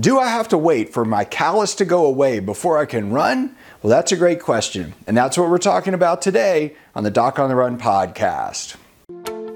Do I have to wait for my callus to go away before I can run? Well, that's a great question. And that's what we're talking about today on the Doc on the Run podcast.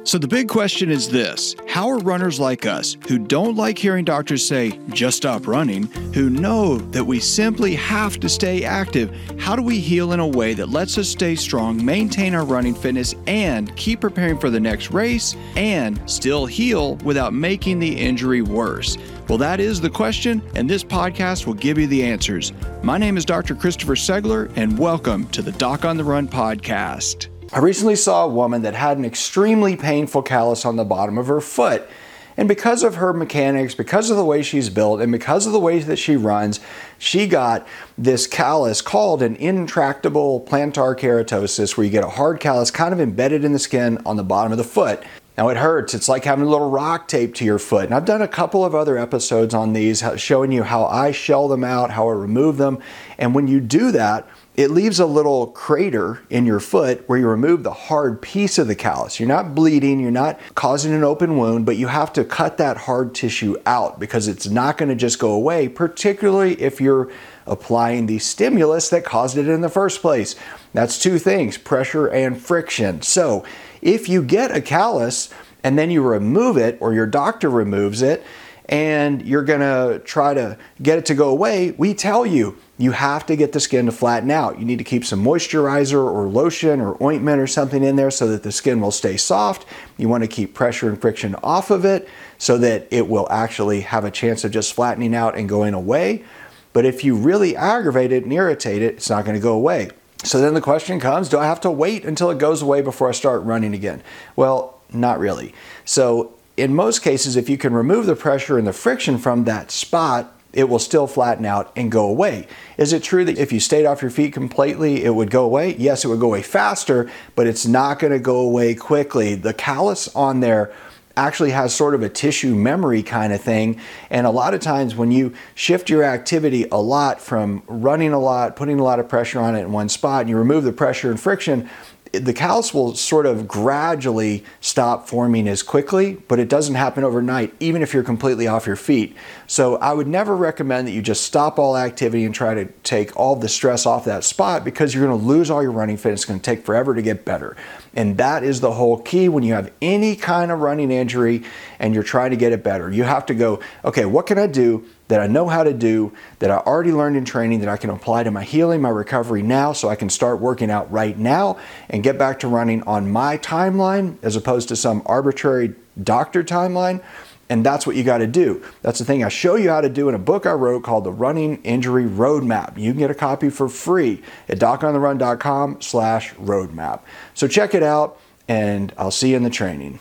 So, the big question is this How are runners like us, who don't like hearing doctors say, just stop running, who know that we simply have to stay active, how do we heal in a way that lets us stay strong, maintain our running fitness, and keep preparing for the next race, and still heal without making the injury worse? Well, that is the question, and this podcast will give you the answers. My name is Dr. Christopher Segler, and welcome to the Doc on the Run podcast. I recently saw a woman that had an extremely painful callus on the bottom of her foot. And because of her mechanics, because of the way she's built, and because of the way that she runs, she got this callus called an intractable plantar keratosis, where you get a hard callus kind of embedded in the skin on the bottom of the foot. Now it hurts. It's like having a little rock taped to your foot. And I've done a couple of other episodes on these showing you how I shell them out, how I remove them. And when you do that, it leaves a little crater in your foot where you remove the hard piece of the callus. You're not bleeding, you're not causing an open wound, but you have to cut that hard tissue out because it's not going to just go away, particularly if you're applying the stimulus that caused it in the first place. That's two things pressure and friction. So if you get a callus and then you remove it, or your doctor removes it, and you're gonna try to get it to go away, we tell you you have to get the skin to flatten out. You need to keep some moisturizer or lotion or ointment or something in there so that the skin will stay soft. You want to keep pressure and friction off of it so that it will actually have a chance of just flattening out and going away. But if you really aggravate it and irritate it, it's not going to go away. So then the question comes do I have to wait until it goes away before I start running again? Well, not really. So in most cases, if you can remove the pressure and the friction from that spot, it will still flatten out and go away. Is it true that if you stayed off your feet completely, it would go away? Yes, it would go away faster, but it's not going to go away quickly. The callus on there actually has sort of a tissue memory kind of thing. And a lot of times when you shift your activity a lot from running a lot, putting a lot of pressure on it in one spot, and you remove the pressure and friction, the callus will sort of gradually stop forming as quickly, but it doesn't happen overnight, even if you're completely off your feet. So I would never recommend that you just stop all activity and try to take all the stress off that spot because you're going to lose all your running fit. It's going to take forever to get better. And that is the whole key when you have any kind of running injury and you're trying to get it better. You have to go, okay, what can I do that I know how to do, that I already learned in training, that I can apply to my healing, my recovery now, so I can start working out right now and get back to running on my timeline as opposed to some arbitrary doctor timeline. And that's what you got to do. That's the thing I show you how to do in a book I wrote called The Running Injury Roadmap. You can get a copy for free at docontherun.com slash roadmap. So check it out and I'll see you in the training.